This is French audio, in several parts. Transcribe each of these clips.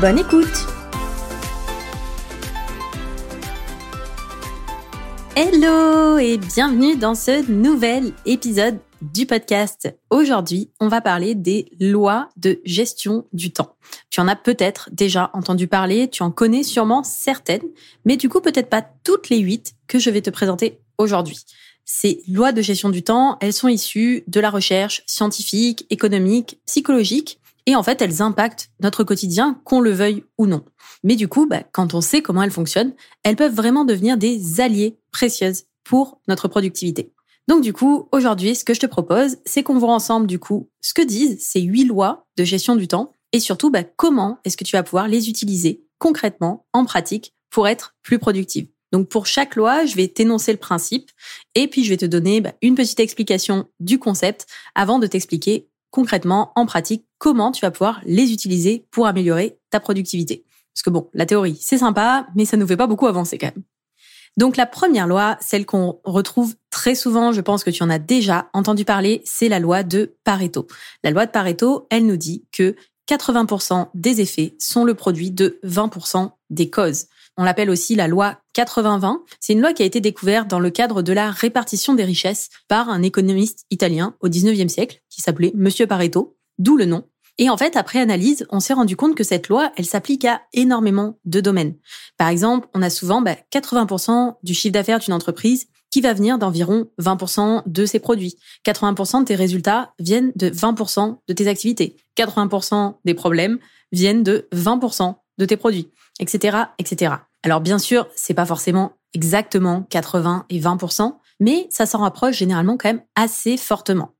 Bonne écoute Hello et bienvenue dans ce nouvel épisode du podcast. Aujourd'hui, on va parler des lois de gestion du temps. Tu en as peut-être déjà entendu parler, tu en connais sûrement certaines, mais du coup peut-être pas toutes les huit que je vais te présenter aujourd'hui. Ces lois de gestion du temps, elles sont issues de la recherche scientifique, économique, psychologique, et en fait, elles impactent notre quotidien, qu'on le veuille ou non. Mais du coup, bah, quand on sait comment elles fonctionnent, elles peuvent vraiment devenir des alliés précieuses pour notre productivité. Donc du coup, aujourd'hui, ce que je te propose, c'est qu'on voit ensemble du coup ce que disent ces huit lois de gestion du temps et surtout bah, comment est-ce que tu vas pouvoir les utiliser concrètement, en pratique, pour être plus productive. Donc pour chaque loi, je vais t'énoncer le principe et puis je vais te donner bah, une petite explication du concept avant de t'expliquer concrètement, en pratique, comment tu vas pouvoir les utiliser pour améliorer ta productivité. Parce que bon, la théorie, c'est sympa, mais ça ne nous fait pas beaucoup avancer quand même. Donc la première loi, celle qu'on retrouve très souvent, je pense que tu en as déjà entendu parler, c'est la loi de Pareto. La loi de Pareto, elle nous dit que 80% des effets sont le produit de 20% des causes. On l'appelle aussi la loi 80-20. C'est une loi qui a été découverte dans le cadre de la répartition des richesses par un économiste italien au 19e siècle qui s'appelait Monsieur Pareto, d'où le nom. Et en fait, après analyse, on s'est rendu compte que cette loi, elle s'applique à énormément de domaines. Par exemple, on a souvent 80% bah, du chiffre d'affaires d'une entreprise qui va venir d'environ 20% de ses produits. 80% de tes résultats viennent de 20% de tes activités. 80% des problèmes viennent de 20% de tes produits, etc., etc. Alors bien sûr, c'est pas forcément exactement 80 et 20%, mais ça s'en rapproche généralement quand même assez fortement.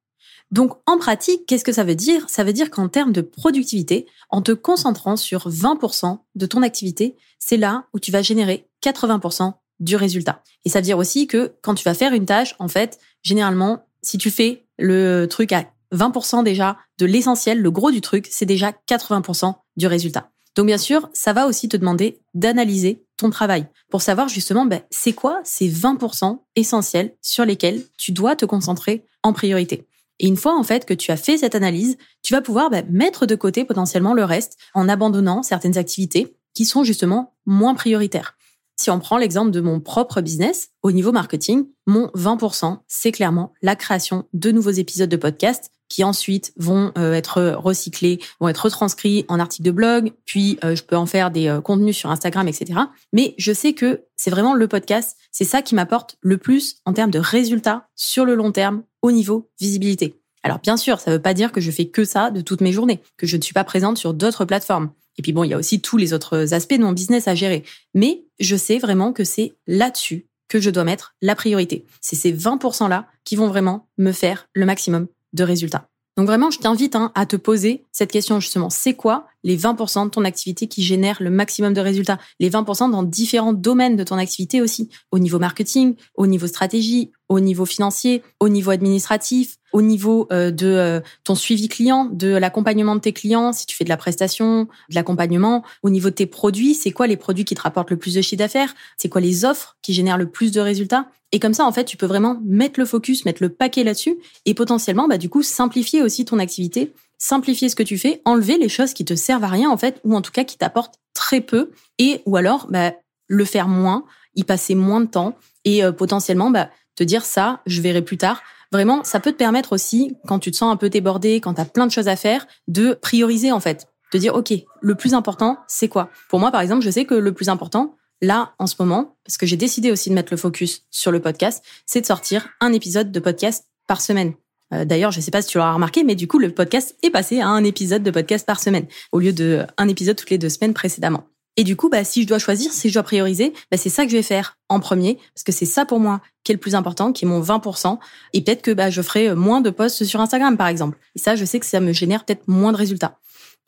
Donc en pratique, qu'est-ce que ça veut dire? Ça veut dire qu'en termes de productivité, en te concentrant sur 20% de ton activité, c'est là où tu vas générer 80% du résultat. Et ça veut dire aussi que quand tu vas faire une tâche, en fait, généralement, si tu fais le truc à 20% déjà de l'essentiel, le gros du truc, c'est déjà 80% du résultat. Donc bien sûr, ça va aussi te demander d'analyser ton travail pour savoir justement ben, c'est quoi ces 20% essentiels sur lesquels tu dois te concentrer en priorité. Et une fois en fait que tu as fait cette analyse, tu vas pouvoir bah, mettre de côté potentiellement le reste en abandonnant certaines activités qui sont justement moins prioritaires. Si on prend l'exemple de mon propre business, au niveau marketing, mon 20%, c'est clairement la création de nouveaux épisodes de podcast qui ensuite vont euh, être recyclés, vont être retranscrits en articles de blog, puis euh, je peux en faire des euh, contenus sur Instagram, etc. Mais je sais que c'est vraiment le podcast, c'est ça qui m'apporte le plus en termes de résultats sur le long terme au niveau visibilité. Alors bien sûr, ça ne veut pas dire que je fais que ça de toutes mes journées, que je ne suis pas présente sur d'autres plateformes. Et puis bon, il y a aussi tous les autres aspects de mon business à gérer. Mais je sais vraiment que c'est là-dessus que je dois mettre la priorité. C'est ces 20%-là qui vont vraiment me faire le maximum de résultats. Donc vraiment, je t'invite hein, à te poser cette question justement. C'est quoi les 20% de ton activité qui génèrent le maximum de résultats. Les 20% dans différents domaines de ton activité aussi, au niveau marketing, au niveau stratégie, au niveau financier, au niveau administratif, au niveau euh, de euh, ton suivi client, de l'accompagnement de tes clients, si tu fais de la prestation, de l'accompagnement, au niveau de tes produits, c'est quoi les produits qui te rapportent le plus de chiffre d'affaires, c'est quoi les offres qui génèrent le plus de résultats? Et comme ça, en fait, tu peux vraiment mettre le focus, mettre le paquet là-dessus et potentiellement, bah, du coup, simplifier aussi ton activité, simplifier ce que tu fais, enlever les choses qui te servent à rien, en fait, ou en tout cas qui t'apportent très peu et, ou alors, bah, le faire moins, y passer moins de temps et euh, potentiellement, bah, te dire ça, je verrai plus tard. Vraiment, ça peut te permettre aussi, quand tu te sens un peu débordé, quand tu as plein de choses à faire, de prioriser en fait. De dire, OK, le plus important, c'est quoi? Pour moi, par exemple, je sais que le plus important, là, en ce moment, parce que j'ai décidé aussi de mettre le focus sur le podcast, c'est de sortir un épisode de podcast par semaine. Euh, d'ailleurs, je ne sais pas si tu l'auras remarqué, mais du coup, le podcast est passé à un épisode de podcast par semaine, au lieu de un épisode toutes les deux semaines précédemment. Et du coup, bah, si je dois choisir, si je dois prioriser, bah, c'est ça que je vais faire en premier, parce que c'est ça pour moi qui est le plus important, qui est mon 20%. Et peut-être que bah, je ferai moins de posts sur Instagram, par exemple. Et ça, je sais que ça me génère peut-être moins de résultats.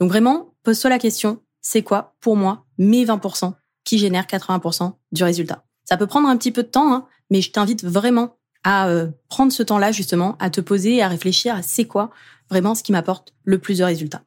Donc vraiment, pose-toi la question, c'est quoi pour moi mes 20% qui génèrent 80% du résultat? Ça peut prendre un petit peu de temps, hein, mais je t'invite vraiment à euh, prendre ce temps-là justement, à te poser et à réfléchir à c'est quoi vraiment ce qui m'apporte le plus de résultats.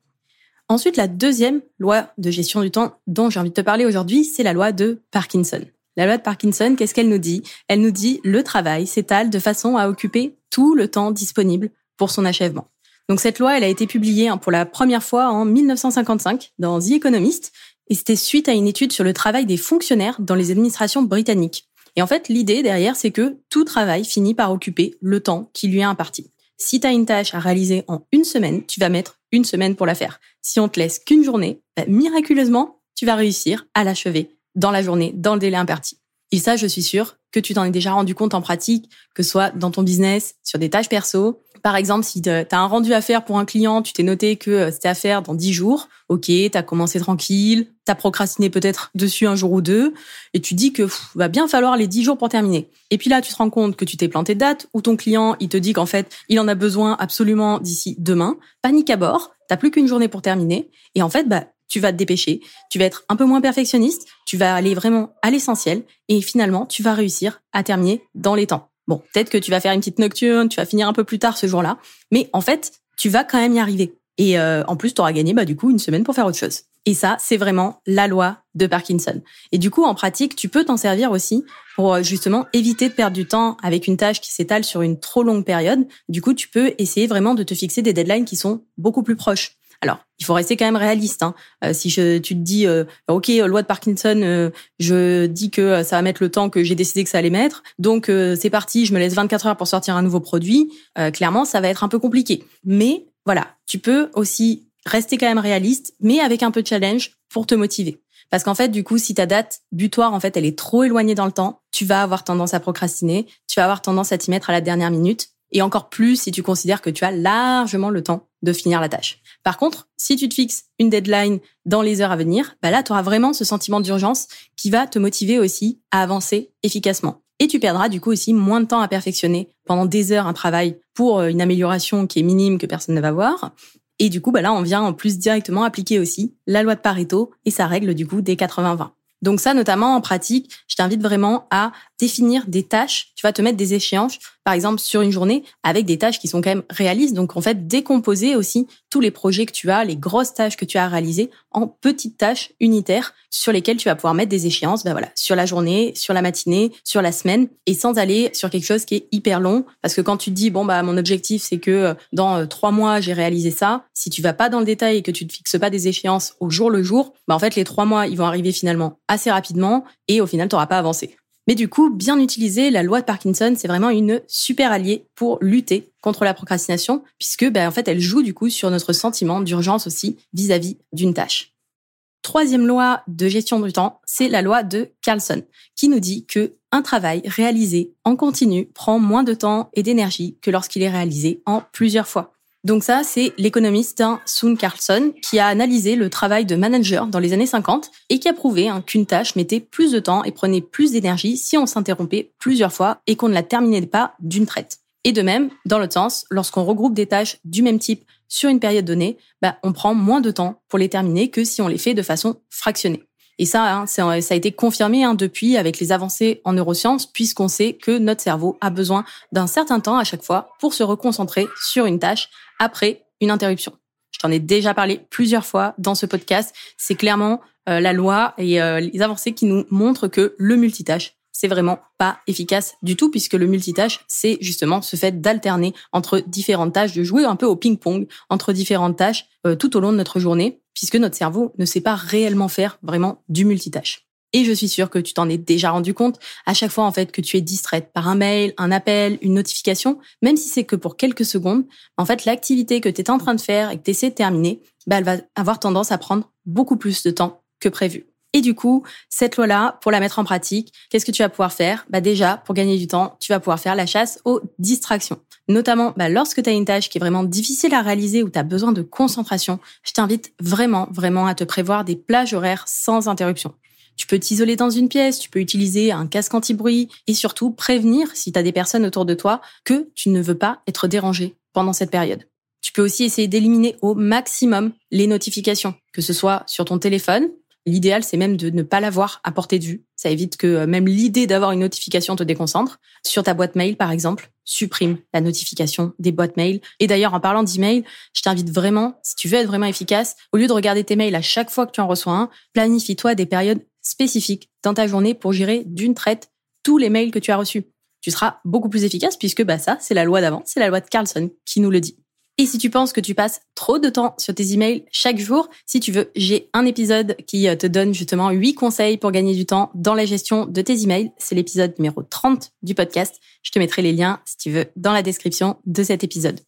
Ensuite, la deuxième loi de gestion du temps dont j'ai envie de te parler aujourd'hui, c'est la loi de Parkinson. La loi de Parkinson, qu'est-ce qu'elle nous dit? Elle nous dit le travail s'étale de façon à occuper tout le temps disponible pour son achèvement. Donc cette loi, elle a été publiée hein, pour la première fois en 1955 dans The Economist et c'était suite à une étude sur le travail des fonctionnaires dans les administrations britanniques. Et en fait, l'idée derrière, c'est que tout travail finit par occuper le temps qui lui est imparti. Si tu as une tâche à réaliser en une semaine, tu vas mettre une semaine pour la faire. Si on te laisse qu'une journée, bah, miraculeusement, tu vas réussir à l'achever dans la journée, dans le délai imparti. Et ça, je suis sûre que tu t'en es déjà rendu compte en pratique, que ce soit dans ton business, sur des tâches perso. Par exemple, si tu as un rendu à faire pour un client, tu t'es noté que euh, c'était à faire dans 10 jours. OK, tu as commencé tranquille, tu as procrastiné peut-être dessus un jour ou deux, et tu dis que va bien falloir les 10 jours pour terminer. Et puis là, tu te rends compte que tu t'es planté de date, ou ton client, il te dit qu'en fait, il en a besoin absolument d'ici demain. Panique à bord, t'as plus qu'une journée pour terminer. Et en fait, bah, tu vas te dépêcher, tu vas être un peu moins perfectionniste, tu vas aller vraiment à l'essentiel et finalement, tu vas réussir à terminer dans les temps. Bon, peut-être que tu vas faire une petite nocturne, tu vas finir un peu plus tard ce jour-là, mais en fait, tu vas quand même y arriver. Et euh, en plus, tu auras gagné bah, du coup une semaine pour faire autre chose. Et ça, c'est vraiment la loi de Parkinson. Et du coup, en pratique, tu peux t'en servir aussi pour euh, justement éviter de perdre du temps avec une tâche qui s'étale sur une trop longue période. Du coup, tu peux essayer vraiment de te fixer des deadlines qui sont beaucoup plus proches. Alors, il faut rester quand même réaliste. Hein. Euh, si je, tu te dis, euh, ok, loi de Parkinson, euh, je dis que ça va mettre le temps que j'ai décidé que ça allait mettre, donc c'est parti, je me laisse 24 heures pour sortir un nouveau produit. clairement, ça va être un peu compliqué. Mais voilà, tu peux aussi rester quand même réaliste, mais avec un peu de challenge pour te motiver. Parce qu'en fait, du coup, si ta date butoir, en fait, elle est trop éloignée dans le temps, tu vas avoir tendance à procrastiner, tu vas avoir tendance à t'y mettre à la dernière minute, et encore plus si tu considères que tu as largement le temps de finir la tâche. Par contre, si tu te fixes une deadline dans les heures à venir, bah là, tu auras vraiment ce sentiment d'urgence qui va te motiver aussi à avancer efficacement. Et tu perdras du coup aussi moins de temps à perfectionner pendant des heures un travail pour euh, une amélioration qui est minime que personne ne va voir. Et du coup, bah là, on vient en plus directement appliquer aussi la loi de Pareto et sa règle du coup des 80-20. Donc ça, notamment en pratique, je t'invite vraiment à définir des tâches. Tu vas te mettre des échéances, par exemple sur une journée, avec des tâches qui sont quand même réalistes. Donc en fait, décomposer aussi tous les projets que tu as, les grosses tâches que tu as à réaliser en petites tâches unitaires sur lesquelles tu vas pouvoir mettre des échéances. Ben voilà, sur la journée, sur la matinée, sur la semaine, et sans aller sur quelque chose qui est hyper long. Parce que quand tu te dis bon bah mon objectif c'est que euh, dans euh, trois mois j'ai réalisé ça, si tu vas pas dans le détail et que tu te fixes pas des échéances au jour le jour, bah en fait les trois mois ils vont arriver finalement assez rapidement et au final tu n'auras pas avancé. Mais du coup, bien utiliser la loi de Parkinson, c'est vraiment une super alliée pour lutter contre la procrastination, puisque ben, en fait, elle joue du coup sur notre sentiment d'urgence aussi vis-à-vis d'une tâche. Troisième loi de gestion du temps, c'est la loi de Carlson, qui nous dit que un travail réalisé en continu prend moins de temps et d'énergie que lorsqu'il est réalisé en plusieurs fois. Donc ça, c'est l'économiste hein, Soon Carlson qui a analysé le travail de manager dans les années 50 et qui a prouvé hein, qu'une tâche mettait plus de temps et prenait plus d'énergie si on s'interrompait plusieurs fois et qu'on ne la terminait pas d'une traite. Et de même, dans l'autre sens, lorsqu'on regroupe des tâches du même type sur une période donnée, bah, on prend moins de temps pour les terminer que si on les fait de façon fractionnée. Et ça, hein, ça a été confirmé hein, depuis avec les avancées en neurosciences, puisqu'on sait que notre cerveau a besoin d'un certain temps à chaque fois pour se reconcentrer sur une tâche après une interruption. Je t'en ai déjà parlé plusieurs fois dans ce podcast. C'est clairement euh, la loi et euh, les avancées qui nous montrent que le multitâche, c'est vraiment pas efficace du tout puisque le multitâche, c'est justement ce fait d'alterner entre différentes tâches, de jouer un peu au ping-pong entre différentes tâches euh, tout au long de notre journée puisque notre cerveau ne sait pas réellement faire vraiment du multitâche. Et je suis sûre que tu t'en es déjà rendu compte à chaque fois en fait que tu es distraite par un mail, un appel, une notification, même si c'est que pour quelques secondes, en fait l'activité que tu es en train de faire et que tu essaies de terminer, bah, elle va avoir tendance à prendre beaucoup plus de temps que prévu. Et du coup, cette loi-là, pour la mettre en pratique, qu'est-ce que tu vas pouvoir faire? Bah déjà, pour gagner du temps, tu vas pouvoir faire la chasse aux distractions. Notamment, bah, lorsque tu as une tâche qui est vraiment difficile à réaliser ou tu as besoin de concentration, je t'invite vraiment, vraiment à te prévoir des plages horaires sans interruption. Tu peux t'isoler dans une pièce, tu peux utiliser un casque anti-bruit et surtout prévenir, si tu as des personnes autour de toi, que tu ne veux pas être dérangé pendant cette période. Tu peux aussi essayer d'éliminer au maximum les notifications, que ce soit sur ton téléphone. L'idéal, c'est même de ne pas l'avoir à portée de vue. Ça évite que euh, même l'idée d'avoir une notification te déconcentre. Sur ta boîte mail, par exemple, supprime la notification des boîtes mail. Et d'ailleurs, en parlant d'email, je t'invite vraiment, si tu veux être vraiment efficace, au lieu de regarder tes mails à chaque fois que tu en reçois un, planifie-toi des périodes spécifiques dans ta journée pour gérer d'une traite tous les mails que tu as reçus. Tu seras beaucoup plus efficace puisque bah ça, c'est la loi d'avant, c'est la loi de Carlson qui nous le dit. Et si tu penses que tu passes trop de temps sur tes emails chaque jour, si tu veux, j'ai un épisode qui euh, te donne justement 8 conseils pour gagner du temps dans la gestion de tes emails. C'est l'épisode numéro 30 du podcast. Je te mettrai les liens, si tu veux, dans la description de cet épisode.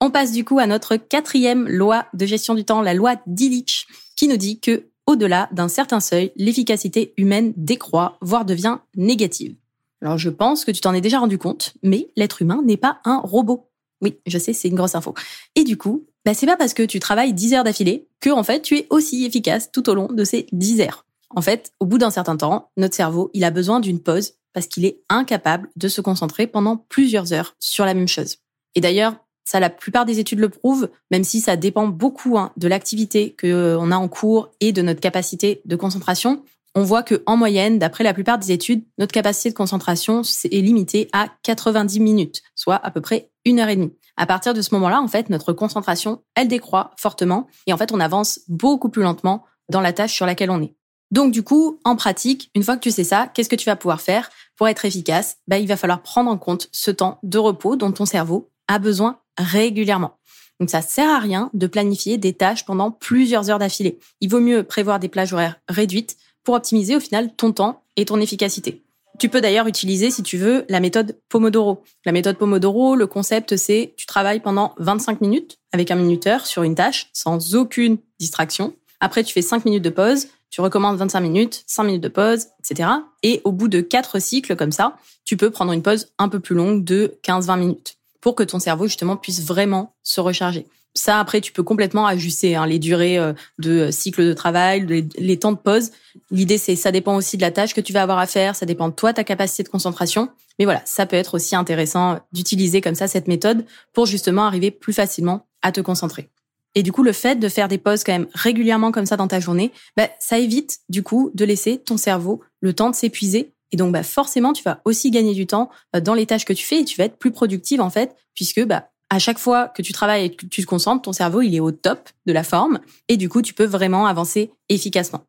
On passe du coup à notre quatrième loi de gestion du temps, la loi d'Illich, qui nous dit que au-delà d'un certain seuil, l'efficacité humaine décroît, voire devient négative. Alors je pense que tu t'en es déjà rendu compte, mais l'être humain n'est pas un robot. Oui, je sais, c'est une grosse info. Et du coup, bah, c'est pas parce que tu travailles 10 heures d'affilée que, en fait, tu es aussi efficace tout au long de ces 10 heures. En fait, au bout d'un certain temps, notre cerveau, il a besoin d'une pause parce qu'il est incapable de se concentrer pendant plusieurs heures sur la même chose. Et d'ailleurs, ça, la plupart des études le prouvent, même si ça dépend beaucoup hein, de l'activité que euh, a en cours et de notre capacité de concentration on voit que en moyenne, d'après la plupart des études, notre capacité de concentration est limitée à 90 minutes, soit à peu près une heure et demie. À partir de ce moment-là, en fait, notre concentration, elle décroît fortement et en fait, on avance beaucoup plus lentement dans la tâche sur laquelle on est. Donc du coup, en pratique, une fois que tu sais ça, qu'est-ce que tu vas pouvoir faire? Pour être efficace bah, Il va falloir prendre en compte ce temps de repos dont ton cerveau a besoin régulièrement. Donc ça sert à rien de planifier des tâches pendant plusieurs heures d'affilée. Il vaut mieux prévoir des plages horaires réduites pour optimiser au final ton temps et ton efficacité. Tu peux d'ailleurs utiliser, si tu veux, la méthode Pomodoro. La méthode Pomodoro, le concept, c'est tu travailles pendant 25 minutes avec un minuteur sur une tâche sans aucune distraction. Après, tu fais 5 minutes de pause, tu recommences 25 minutes, 5 minutes de pause, etc. Et au bout de 4 cycles comme ça, tu peux prendre une pause un peu plus longue de 15-20 minutes pour que ton cerveau, justement, puisse vraiment se recharger. Ça, après, tu peux complètement ajuster hein, les durées euh, de cycle de travail, les, temps de pause. L'idée, c'est ça dépend aussi de la tâche que tu vas avoir à faire, ça dépend de toi, ta capacité de concentration. Mais voilà, ça peut être aussi intéressant d'utiliser comme ça cette méthode pour justement arriver plus facilement à te concentrer. Et du coup, le fait de faire des pauses quand même régulièrement comme ça dans ta journée, bah, ça évite du coup de laisser ton cerveau le temps de s'épuiser. Et donc, bah, forcément, tu vas aussi gagner du temps euh, dans les tâches que tu fais et tu vas être plus productive en fait, puisque bah, à chaque fois que tu travailles et que tu te concentres, ton cerveau, il est au top de la forme et du coup, tu peux vraiment avancer efficacement.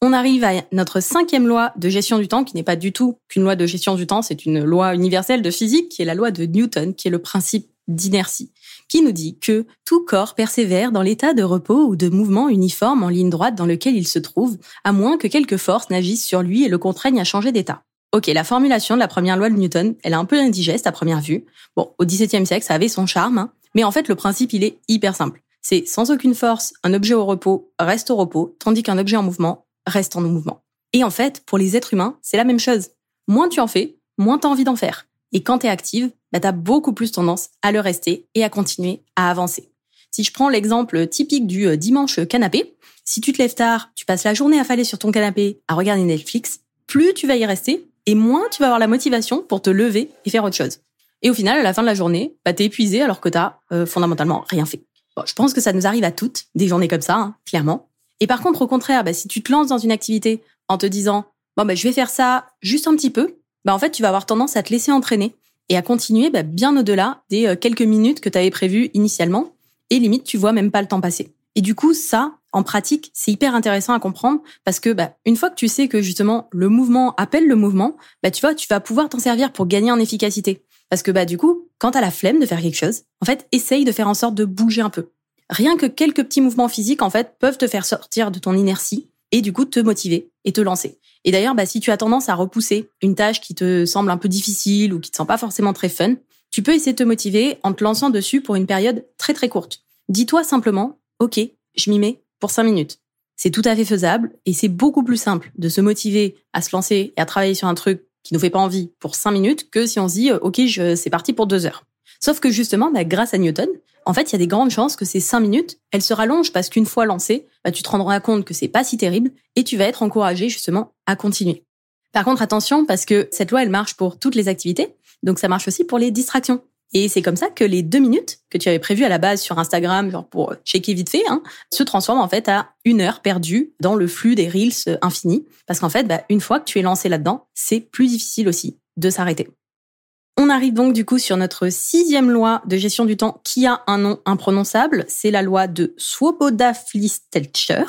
On arrive à notre cinquième loi de gestion du temps, qui n'est pas du tout qu'une loi de gestion du temps, c'est une loi universelle de physique, qui est la loi de Newton, qui est le principe d'inertie, qui nous dit que tout corps persévère dans l'état de repos ou de mouvement uniforme en ligne droite dans lequel il se trouve, à moins que quelque force n'agisse sur lui et le contraigne à changer d'état. Ok, la formulation de la première loi de Newton, elle est un peu indigeste à première vue. Bon, au XVIIe siècle, ça avait son charme, hein. mais en fait, le principe, il est hyper simple. C'est sans aucune force, un objet au repos reste au repos, tandis qu'un objet en mouvement reste en mouvement. Et en fait, pour les êtres humains, c'est la même chose. Moins tu en fais, moins t'as envie d'en faire. Et quand t'es active, bah t'as beaucoup plus tendance à le rester et à continuer à avancer. Si je prends l'exemple typique du euh, dimanche canapé, si tu te lèves tard, tu passes la journée affalée sur ton canapé à regarder Netflix, plus tu vas y rester, et moins tu vas avoir la motivation pour te lever et faire autre chose. Et au final, à la fin de la journée, bah, t'es épuisé alors que t'as euh, fondamentalement rien fait. Bon, je pense que ça nous arrive à toutes, des journées comme ça, hein, clairement. Et par contre, au contraire, bah, si tu te lances dans une activité en te disant bon bah je vais faire ça juste un petit peu, bah en fait tu vas avoir tendance à te laisser entraîner et à continuer bah, bien au-delà des euh, quelques minutes que tu avais prévues initialement. Et limite, tu vois même pas le temps passer. Et du coup, ça, en pratique, c'est hyper intéressant à comprendre parce que bah, une fois que tu sais que justement le mouvement appelle le mouvement, bah tu vois, tu vas pouvoir t'en servir pour gagner en efficacité. Parce que bah du coup, quand t'as la flemme de faire quelque chose, en fait, essaye de faire en sorte de bouger un peu. Rien que quelques petits mouvements physiques en fait peuvent te faire sortir de ton inertie et du coup te motiver et te lancer. Et d'ailleurs, bah si tu as tendance à repousser une tâche qui te semble un peu difficile ou qui te sent pas forcément très fun, tu peux essayer de te motiver en te lançant dessus pour une période très très courte. Dis-toi simplement, ok, je m'y mets pour cinq minutes. C'est tout à fait faisable et c'est beaucoup plus simple de se motiver à se lancer et à travailler sur un truc qui nous fait pas envie pour cinq minutes que si on se dit euh, ok c'est parti pour deux heures. Sauf que justement, bah, grâce à Newton, en fait, il y a des grandes chances que ces cinq minutes, elles se rallongent parce qu'une fois lancé, bah, tu te rendras compte que c'est pas si terrible et tu vas être encouragé justement à continuer. Par contre, attention parce que cette loi, elle marche pour toutes les activités, donc ça marche aussi pour les distractions. Et c'est comme ça que les deux minutes que tu avais prévues à la base sur Instagram, genre pour checker vite fait, hein, se transforment en fait à une heure perdue dans le flux des reels infinis. Parce qu'en fait, bah, une fois que tu es lancé là-dedans, c'est plus difficile aussi de s'arrêter. On arrive donc du coup sur notre sixième loi de gestion du temps qui a un nom imprononçable. C'est la loi de Swoboda Flistelcher.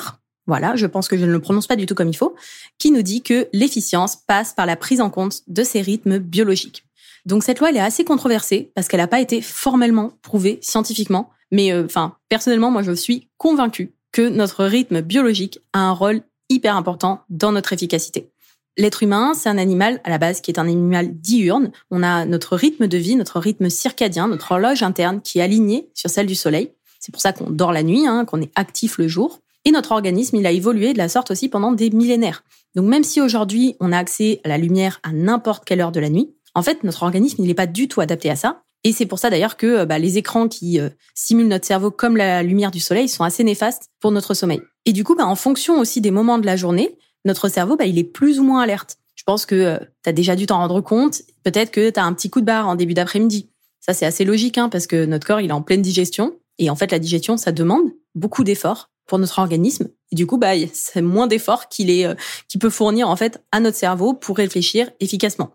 Voilà, je pense que je ne le prononce pas du tout comme il faut, qui nous dit que l'efficience passe par la prise en compte de ces rythmes biologiques. Donc cette loi, elle est assez controversée parce qu'elle n'a pas été formellement prouvée scientifiquement. Mais euh, enfin, personnellement, moi, je suis convaincue que notre rythme biologique a un rôle hyper important dans notre efficacité. L'être humain, c'est un animal à la base qui est un animal diurne. On a notre rythme de vie, notre rythme circadien, notre horloge interne qui est alignée sur celle du soleil. C'est pour ça qu'on dort la nuit, hein, qu'on est actif le jour. Et notre organisme, il a évolué de la sorte aussi pendant des millénaires. Donc même si aujourd'hui on a accès à la lumière à n'importe quelle heure de la nuit, en fait notre organisme il n'est pas du tout adapté à ça. Et c'est pour ça d'ailleurs que bah, les écrans qui euh, simulent notre cerveau comme la lumière du soleil sont assez néfastes pour notre sommeil. Et du coup, bah, en fonction aussi des moments de la journée, notre cerveau, bah, il est plus ou moins alerte. Je pense que euh, tu as déjà dû t'en rendre compte. Peut-être que tu as un petit coup de barre en début d'après-midi. Ça, c'est assez logique, hein, parce que notre corps, il est en pleine digestion. Et en fait, la digestion, ça demande beaucoup d'efforts pour notre organisme. Et du coup, bah, c'est moins d'efforts qu'il est, euh, qu'il peut fournir, en fait, à notre cerveau pour réfléchir efficacement.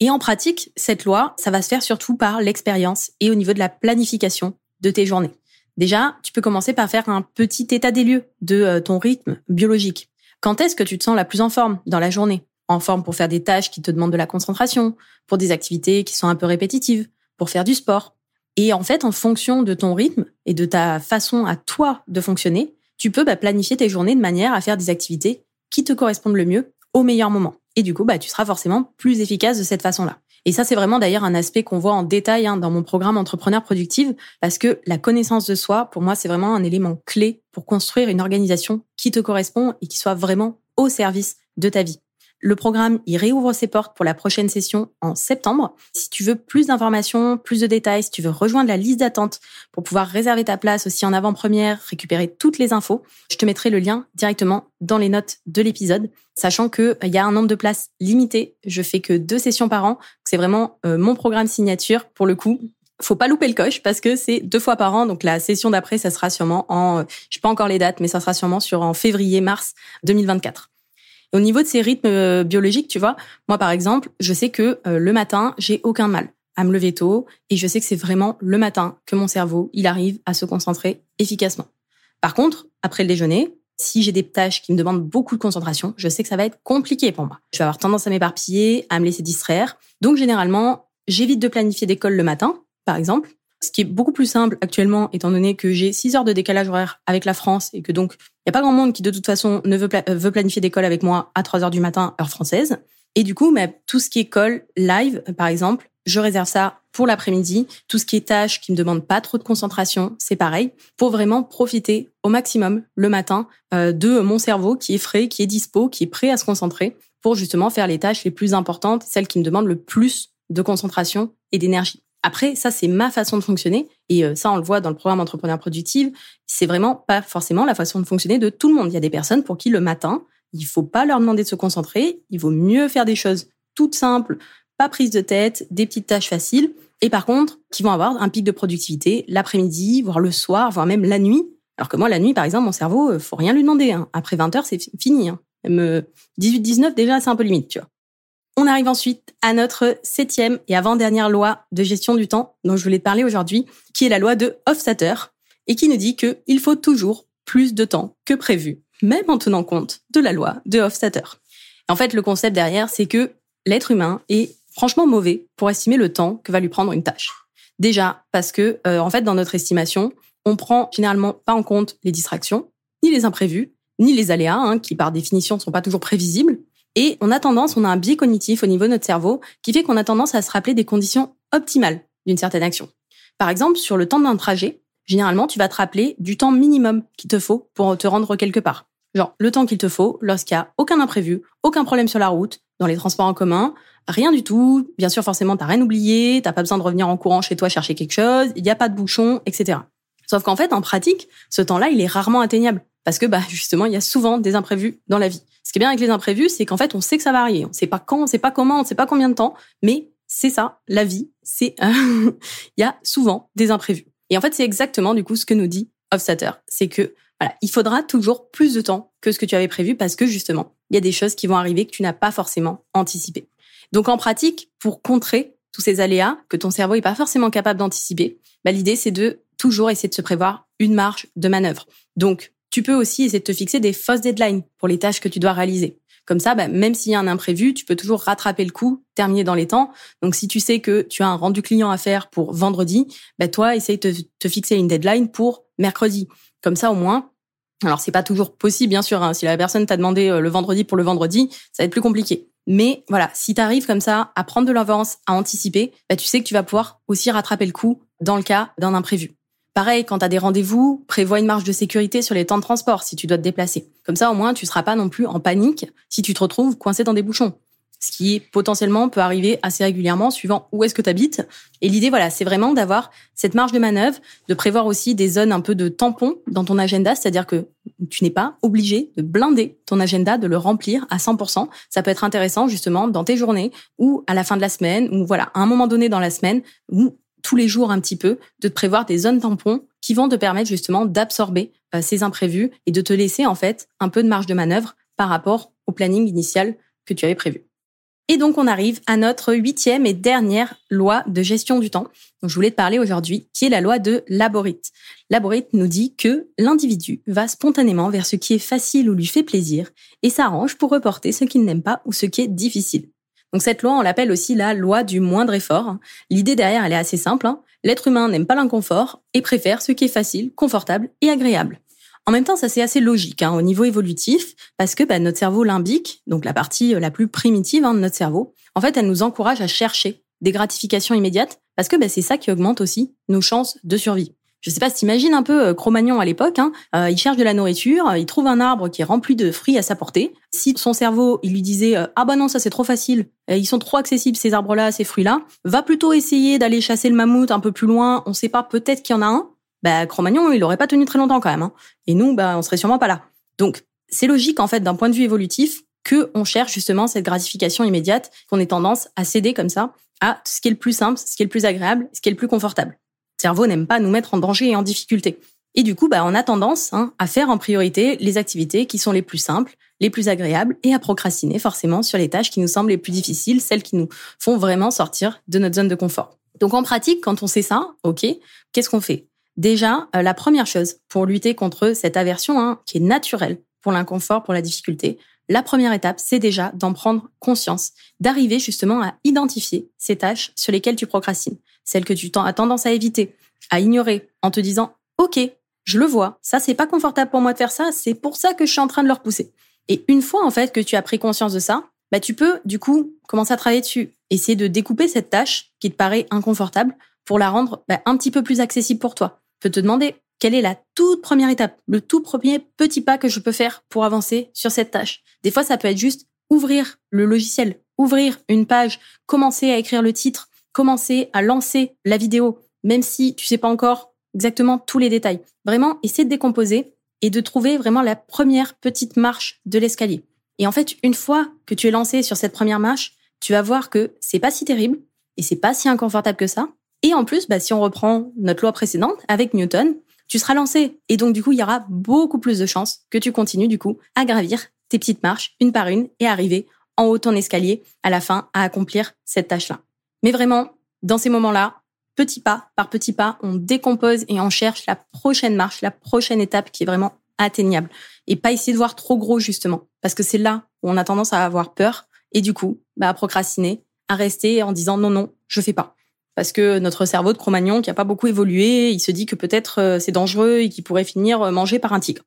Et en pratique, cette loi, ça va se faire surtout par l'expérience et au niveau de la planification de tes journées. Déjà, tu peux commencer par faire un petit état des lieux de euh, ton rythme biologique. Quand est-ce que tu te sens la plus en forme dans la journée? En forme pour faire des tâches qui te demandent de la concentration, pour des activités qui sont un peu répétitives, pour faire du sport. Et en fait, en fonction de ton rythme et de ta façon à toi de fonctionner, tu peux bah, planifier tes journées de manière à faire des activités qui te correspondent le mieux au meilleur moment. Et du coup, bah, tu seras forcément plus efficace de cette façon-là. Et ça, c'est vraiment d'ailleurs un aspect qu'on voit en détail hein, dans mon programme Entrepreneur Productive, parce que la connaissance de soi, pour moi, c'est vraiment un élément clé pour construire une organisation qui te correspond et qui soit vraiment au service de ta vie. Le programme, il réouvre ses portes pour la prochaine session en septembre. Si tu veux plus d'informations, plus de détails, si tu veux rejoindre la liste d'attente pour pouvoir réserver ta place aussi en avant-première, récupérer toutes les infos, je te mettrai le lien directement dans les notes de l'épisode, sachant qu'il euh, y a un nombre de places limité. Je fais que deux sessions par an. C'est vraiment euh, mon programme signature pour le coup faut pas louper le coche parce que c'est deux fois par an. Donc la session d'après, ça sera sûrement en, euh, je sais pas encore les dates, mais ça sera sûrement sur en février-mars 2024. Au niveau de ces rythmes euh, biologiques, tu vois, moi par exemple, je sais que euh, le matin, j'ai aucun mal à me lever tôt et je sais que c'est vraiment le matin que mon cerveau, il arrive à se concentrer efficacement. Par contre, après le déjeuner, si j'ai des tâches qui me demandent beaucoup de concentration, je sais que ça va être compliqué pour moi. Je vais avoir tendance à m'éparpiller, à me laisser distraire. Donc généralement, j'évite de planifier d'école le matin, par exemple, ce qui est beaucoup plus simple actuellement, étant donné que j'ai 6 heures de décalage horaire avec la France et que donc il n'y a pas grand monde qui de toute façon ne veut, planifier d'école avec moi à 3 heures du matin, heure française. Et du coup, mais tout ce qui est call live, par exemple, je réserve ça pour l'après-midi. Tout ce qui est tâches qui me demandent pas trop de concentration, c'est pareil, pour vraiment profiter au maximum le matin euh, de mon cerveau qui est frais, qui est dispo, qui est prêt à se concentrer pour justement faire les tâches les plus importantes, celles qui me demandent le plus de concentration et d'énergie. Après, ça, c'est ma façon de fonctionner. Et euh, ça, on le voit dans le programme Entrepreneur Productive. C'est vraiment pas forcément la façon de fonctionner de tout le monde. Il y a des personnes pour qui le matin, il faut pas leur demander de se concentrer. Il vaut mieux faire des choses toutes simples, pas prises de tête, des petites tâches faciles. Et par contre, qui vont avoir un pic de productivité l'après-midi, voire le soir, voire même la nuit. Alors que moi, la nuit, par exemple, mon cerveau, euh, faut rien lui demander. Hein. Après 20 heures, c'est fini. Hein. Même 18-19, euh, déjà, c'est un peu limite, tu vois. On arrive ensuite à notre septième et avant-dernière loi de gestion du temps dont je voulais te parler aujourd'hui, qui est la loi de Hofstadter et qui nous dit qu'il faut toujours plus de temps que prévu, même en tenant compte de la loi de Hofstadter. En fait, le concept derrière, c'est que l'être humain est franchement mauvais pour estimer le temps que va lui prendre une tâche. Déjà parce que, euh, en fait, dans notre estimation, on prend généralement pas en compte les distractions, ni les imprévus, ni les aléas, hein, qui par définition ne sont pas toujours prévisibles, et on a tendance, on a un biais cognitif au niveau de notre cerveau qui fait qu'on a tendance à se rappeler des conditions optimales d'une certaine action. Par exemple, sur le temps d'un trajet, généralement, tu vas te rappeler du temps minimum qu'il te faut pour te rendre quelque part. Genre, le temps qu'il te faut lorsqu'il y a aucun imprévu, aucun problème sur la route, dans les transports en commun, rien du tout. Bien sûr, forcément, t'as rien oublié, t'as pas besoin de revenir en courant chez toi chercher quelque chose, il n'y a pas de bouchon, etc. Sauf qu'en fait, en pratique, ce temps-là, il est rarement atteignable. Parce que, bah, justement, il y a souvent des imprévus dans la vie. Ce qui est bien avec les imprévus, c'est qu'en fait, on sait que ça va arriver. On sait pas quand, on sait pas comment, on sait pas combien de temps, mais c'est ça, la vie, c'est il y a souvent des imprévus. Et en fait, c'est exactement du coup ce que nous dit Hofstadter, c'est que il faudra toujours plus de temps que ce que tu avais prévu parce que justement, il y a des choses qui vont arriver que tu n'as pas forcément anticipées. Donc en pratique, pour contrer tous ces aléas que ton cerveau n'est pas forcément capable d'anticiper, bah, l'idée c'est de toujours essayer de se prévoir une marge de manœuvre. Donc tu peux aussi essayer de te fixer des fausses deadlines pour les tâches que tu dois réaliser. Comme ça, bah, même s'il y a un imprévu, tu peux toujours rattraper le coup, terminer dans les temps. Donc, si tu sais que tu as un rendu client à faire pour vendredi, bah, toi, essaye de te fixer une deadline pour mercredi. Comme ça, au moins, alors c'est pas toujours possible, bien sûr. Hein. Si la personne t'a demandé euh, le vendredi pour le vendredi, ça va être plus compliqué. Mais voilà, si tu arrives comme ça à prendre de l'avance, à anticiper, bah, tu sais que tu vas pouvoir aussi rattraper le coup dans le cas d'un imprévu. Pareil, quand tu as des rendez-vous, prévois une marge de sécurité sur les temps de transport si tu dois te déplacer. Comme ça, au moins, tu seras pas non plus en panique si tu te retrouves coincé dans des bouchons. Ce qui potentiellement peut arriver assez régulièrement suivant où est-ce que tu habites. Et l'idée, voilà, c'est vraiment d'avoir cette marge de manœuvre, de prévoir aussi des zones un peu de tampons dans ton agenda, c'est-à-dire que tu n'es pas obligé de blinder ton agenda, de le remplir à 100%. Ça peut être intéressant justement dans tes journées ou à la fin de la semaine ou voilà, à un moment donné dans la semaine ou tous les jours un petit peu, de te prévoir des zones tampons qui vont te permettre justement d'absorber euh, ces imprévus et de te laisser en fait un peu de marge de manœuvre par rapport au planning initial que tu avais prévu. Et donc on arrive à notre huitième et dernière loi de gestion du temps dont je voulais te parler aujourd'hui, qui est la loi de Laborit. Laborit nous dit que l'individu va spontanément vers ce qui est facile ou lui fait plaisir et s'arrange pour reporter ce qu'il n'aime pas ou ce qui est difficile. Donc cette loi, on l'appelle aussi la loi du moindre effort. L'idée derrière, elle est assez simple. Hein. L'être humain n'aime pas l'inconfort et préfère ce qui est facile, confortable et agréable. En même temps, ça c'est assez logique hein, au niveau évolutif, parce que bah, notre cerveau limbique, donc la partie euh, la plus primitive hein, de notre cerveau, en fait, elle nous encourage à chercher des gratifications immédiates, parce que bah, c'est ça qui augmente aussi nos chances de survie. Je sais pas t'imagines un peu euh, Cro-Magnon à l'époque. Hein, euh, il cherche de la nourriture, euh, il trouve un arbre qui est rempli de fruits à sa portée. Si son cerveau, il lui disait ah bah non ça c'est trop facile, ils sont trop accessibles ces arbres-là, ces fruits-là, va plutôt essayer d'aller chasser le mammouth un peu plus loin. On sait pas, peut-être qu'il y en a un. Bah Cro-Magnon, il aurait pas tenu très longtemps quand même. Hein. Et nous, bah on serait sûrement pas là. Donc c'est logique en fait d'un point de vue évolutif que on cherche justement cette gratification immédiate, qu'on ait tendance à céder comme ça à ce qui est le plus simple, ce qui est le plus agréable, ce qui est le plus confortable cerveau n'aime pas nous mettre en danger et en difficulté. Et du coup, bah, on a tendance hein, à faire en priorité les activités qui sont les plus simples, les plus agréables, et à procrastiner forcément sur les tâches qui nous semblent les plus difficiles, celles qui nous font vraiment sortir de notre zone de confort. Donc en pratique, quand on sait ça, ok, qu'est-ce qu'on fait? Déjà, euh, la première chose pour lutter contre cette aversion hein, qui est naturelle pour l'inconfort, pour la difficulté, la première étape, c'est déjà d'en prendre conscience, d'arriver justement à identifier ces tâches sur lesquelles tu procrastines celle que tu as tendance à éviter, à ignorer, en te disant OK, je le vois, ça c'est pas confortable pour moi de faire ça, c'est pour ça que je suis en train de le repousser. Et une fois en fait que tu as pris conscience de ça, bah tu peux du coup commencer à travailler dessus, essayer de découper cette tâche qui te paraît inconfortable pour la rendre bah, un petit peu plus accessible pour toi. Tu peux te demander quelle est la toute première étape, le tout premier petit pas que je peux faire pour avancer sur cette tâche? Des fois ça peut être juste ouvrir le logiciel, ouvrir une page, commencer à écrire le titre, commencer à lancer la vidéo, même si tu sais pas encore exactement tous les détails. Vraiment, essaie de décomposer et de trouver vraiment la première petite marche de l'escalier. Et en fait, une fois que tu es lancé sur cette première marche, tu vas voir que c'est pas si terrible et c'est pas si inconfortable que ça. Et en plus, bah, si on reprend notre loi précédente avec Newton, tu seras lancé. Et donc, du coup, il y aura beaucoup plus de chances que tu continues, du coup, à gravir tes petites marches une par une et arriver en haut de ton escalier à la fin à accomplir cette tâche-là. Mais vraiment, dans ces moments-là, petit pas par petit pas, on décompose et on cherche la prochaine marche, la prochaine étape qui est vraiment atteignable. Et pas essayer de voir trop gros, justement. Parce que c'est là où on a tendance à avoir peur et du coup, bah, à procrastiner, à rester en disant non, non, je fais pas. Parce que notre cerveau de Cro-Magnon, qui a pas beaucoup évolué, il se dit que peut-être euh, c'est dangereux et qu'il pourrait finir euh, mangé par un tigre.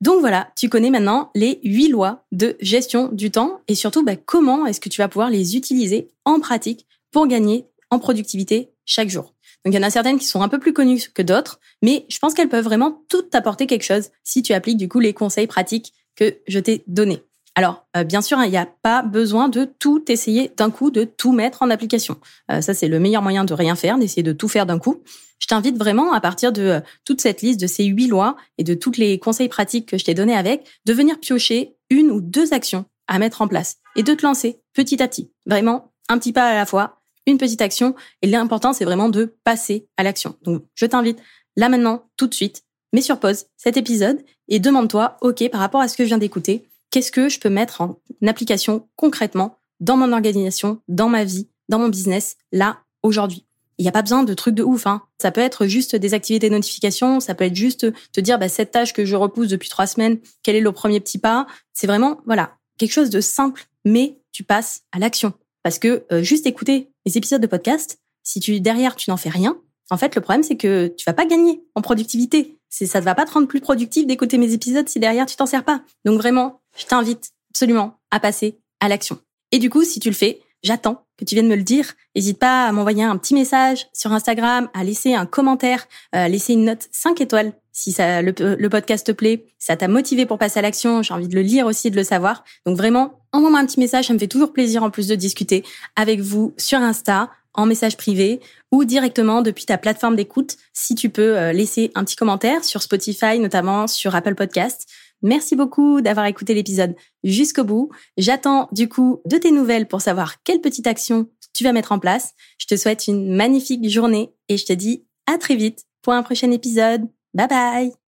Donc voilà, tu connais maintenant les huit lois de gestion du temps et surtout bah, comment est-ce que tu vas pouvoir les utiliser en pratique pour gagner en productivité chaque jour. Donc il y en a certaines qui sont un peu plus connues que d'autres, mais je pense qu'elles peuvent vraiment toutes t'apporter quelque chose si tu appliques du coup les conseils pratiques que je t'ai donnés. Alors, euh, bien sûr, hein, il n'y a pas besoin de tout essayer d'un coup, de tout mettre en application. Euh, ça, c'est le meilleur moyen de rien faire, d'essayer de tout faire d'un coup. Je t'invite vraiment, à partir de euh, toute cette liste de ces huit lois et de tous les conseils pratiques que je t'ai donnés avec, de venir piocher une ou deux actions à mettre en place et de te lancer petit à petit. Vraiment, un petit pas à la fois, une petite action. Et l'important, c'est vraiment de passer à l'action. Donc, je t'invite là maintenant, tout de suite, mets sur pause cet épisode et demande-toi, OK, par rapport à ce que je viens d'écouter, qu'est-ce que je peux mettre en application concrètement dans mon organisation, dans ma vie, dans mon business, là, aujourd'hui? Il n'y a pas besoin de trucs de ouf. Hein. Ça peut être juste des activités de notification, ça peut être juste te dire bah, cette tâche que je repousse depuis trois semaines, quel est le premier petit pas? C'est vraiment voilà quelque chose de simple, mais tu passes à l'action. Parce que euh, juste écouter les épisodes de podcast, si tu derrière tu n'en fais rien, en fait le problème c'est que tu vas pas gagner en productivité. C'est ça ne va pas te rendre plus productif d'écouter mes épisodes si derrière tu t'en sers pas. Donc vraiment, je t'invite absolument à passer à l'action. Et du coup, si tu le fais, j'attends que tu viennes me le dire. N'hésite pas à m'envoyer un petit message sur Instagram, à laisser un commentaire, à euh, laisser une note 5 étoiles si ça, le, podcast te plaît, ça t'a motivé pour passer à l'action, j'ai envie de le lire aussi, de le savoir. Donc vraiment, envoie-moi un petit message, ça me fait toujours plaisir en plus de discuter avec vous sur Insta, en message privé ou directement depuis ta plateforme d'écoute si tu peux euh, laisser un petit commentaire sur Spotify, notamment sur Apple Podcast. Merci beaucoup d'avoir écouté l'épisode jusqu'au bout. J'attends du coup de tes nouvelles pour savoir quelle petite action tu vas mettre en place. Je te souhaite une magnifique journée et je te dis à très vite pour un prochain épisode. Bye bye